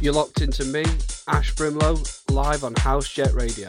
You're locked into me, Ash Brimlow, live on House Jet Radio.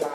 You.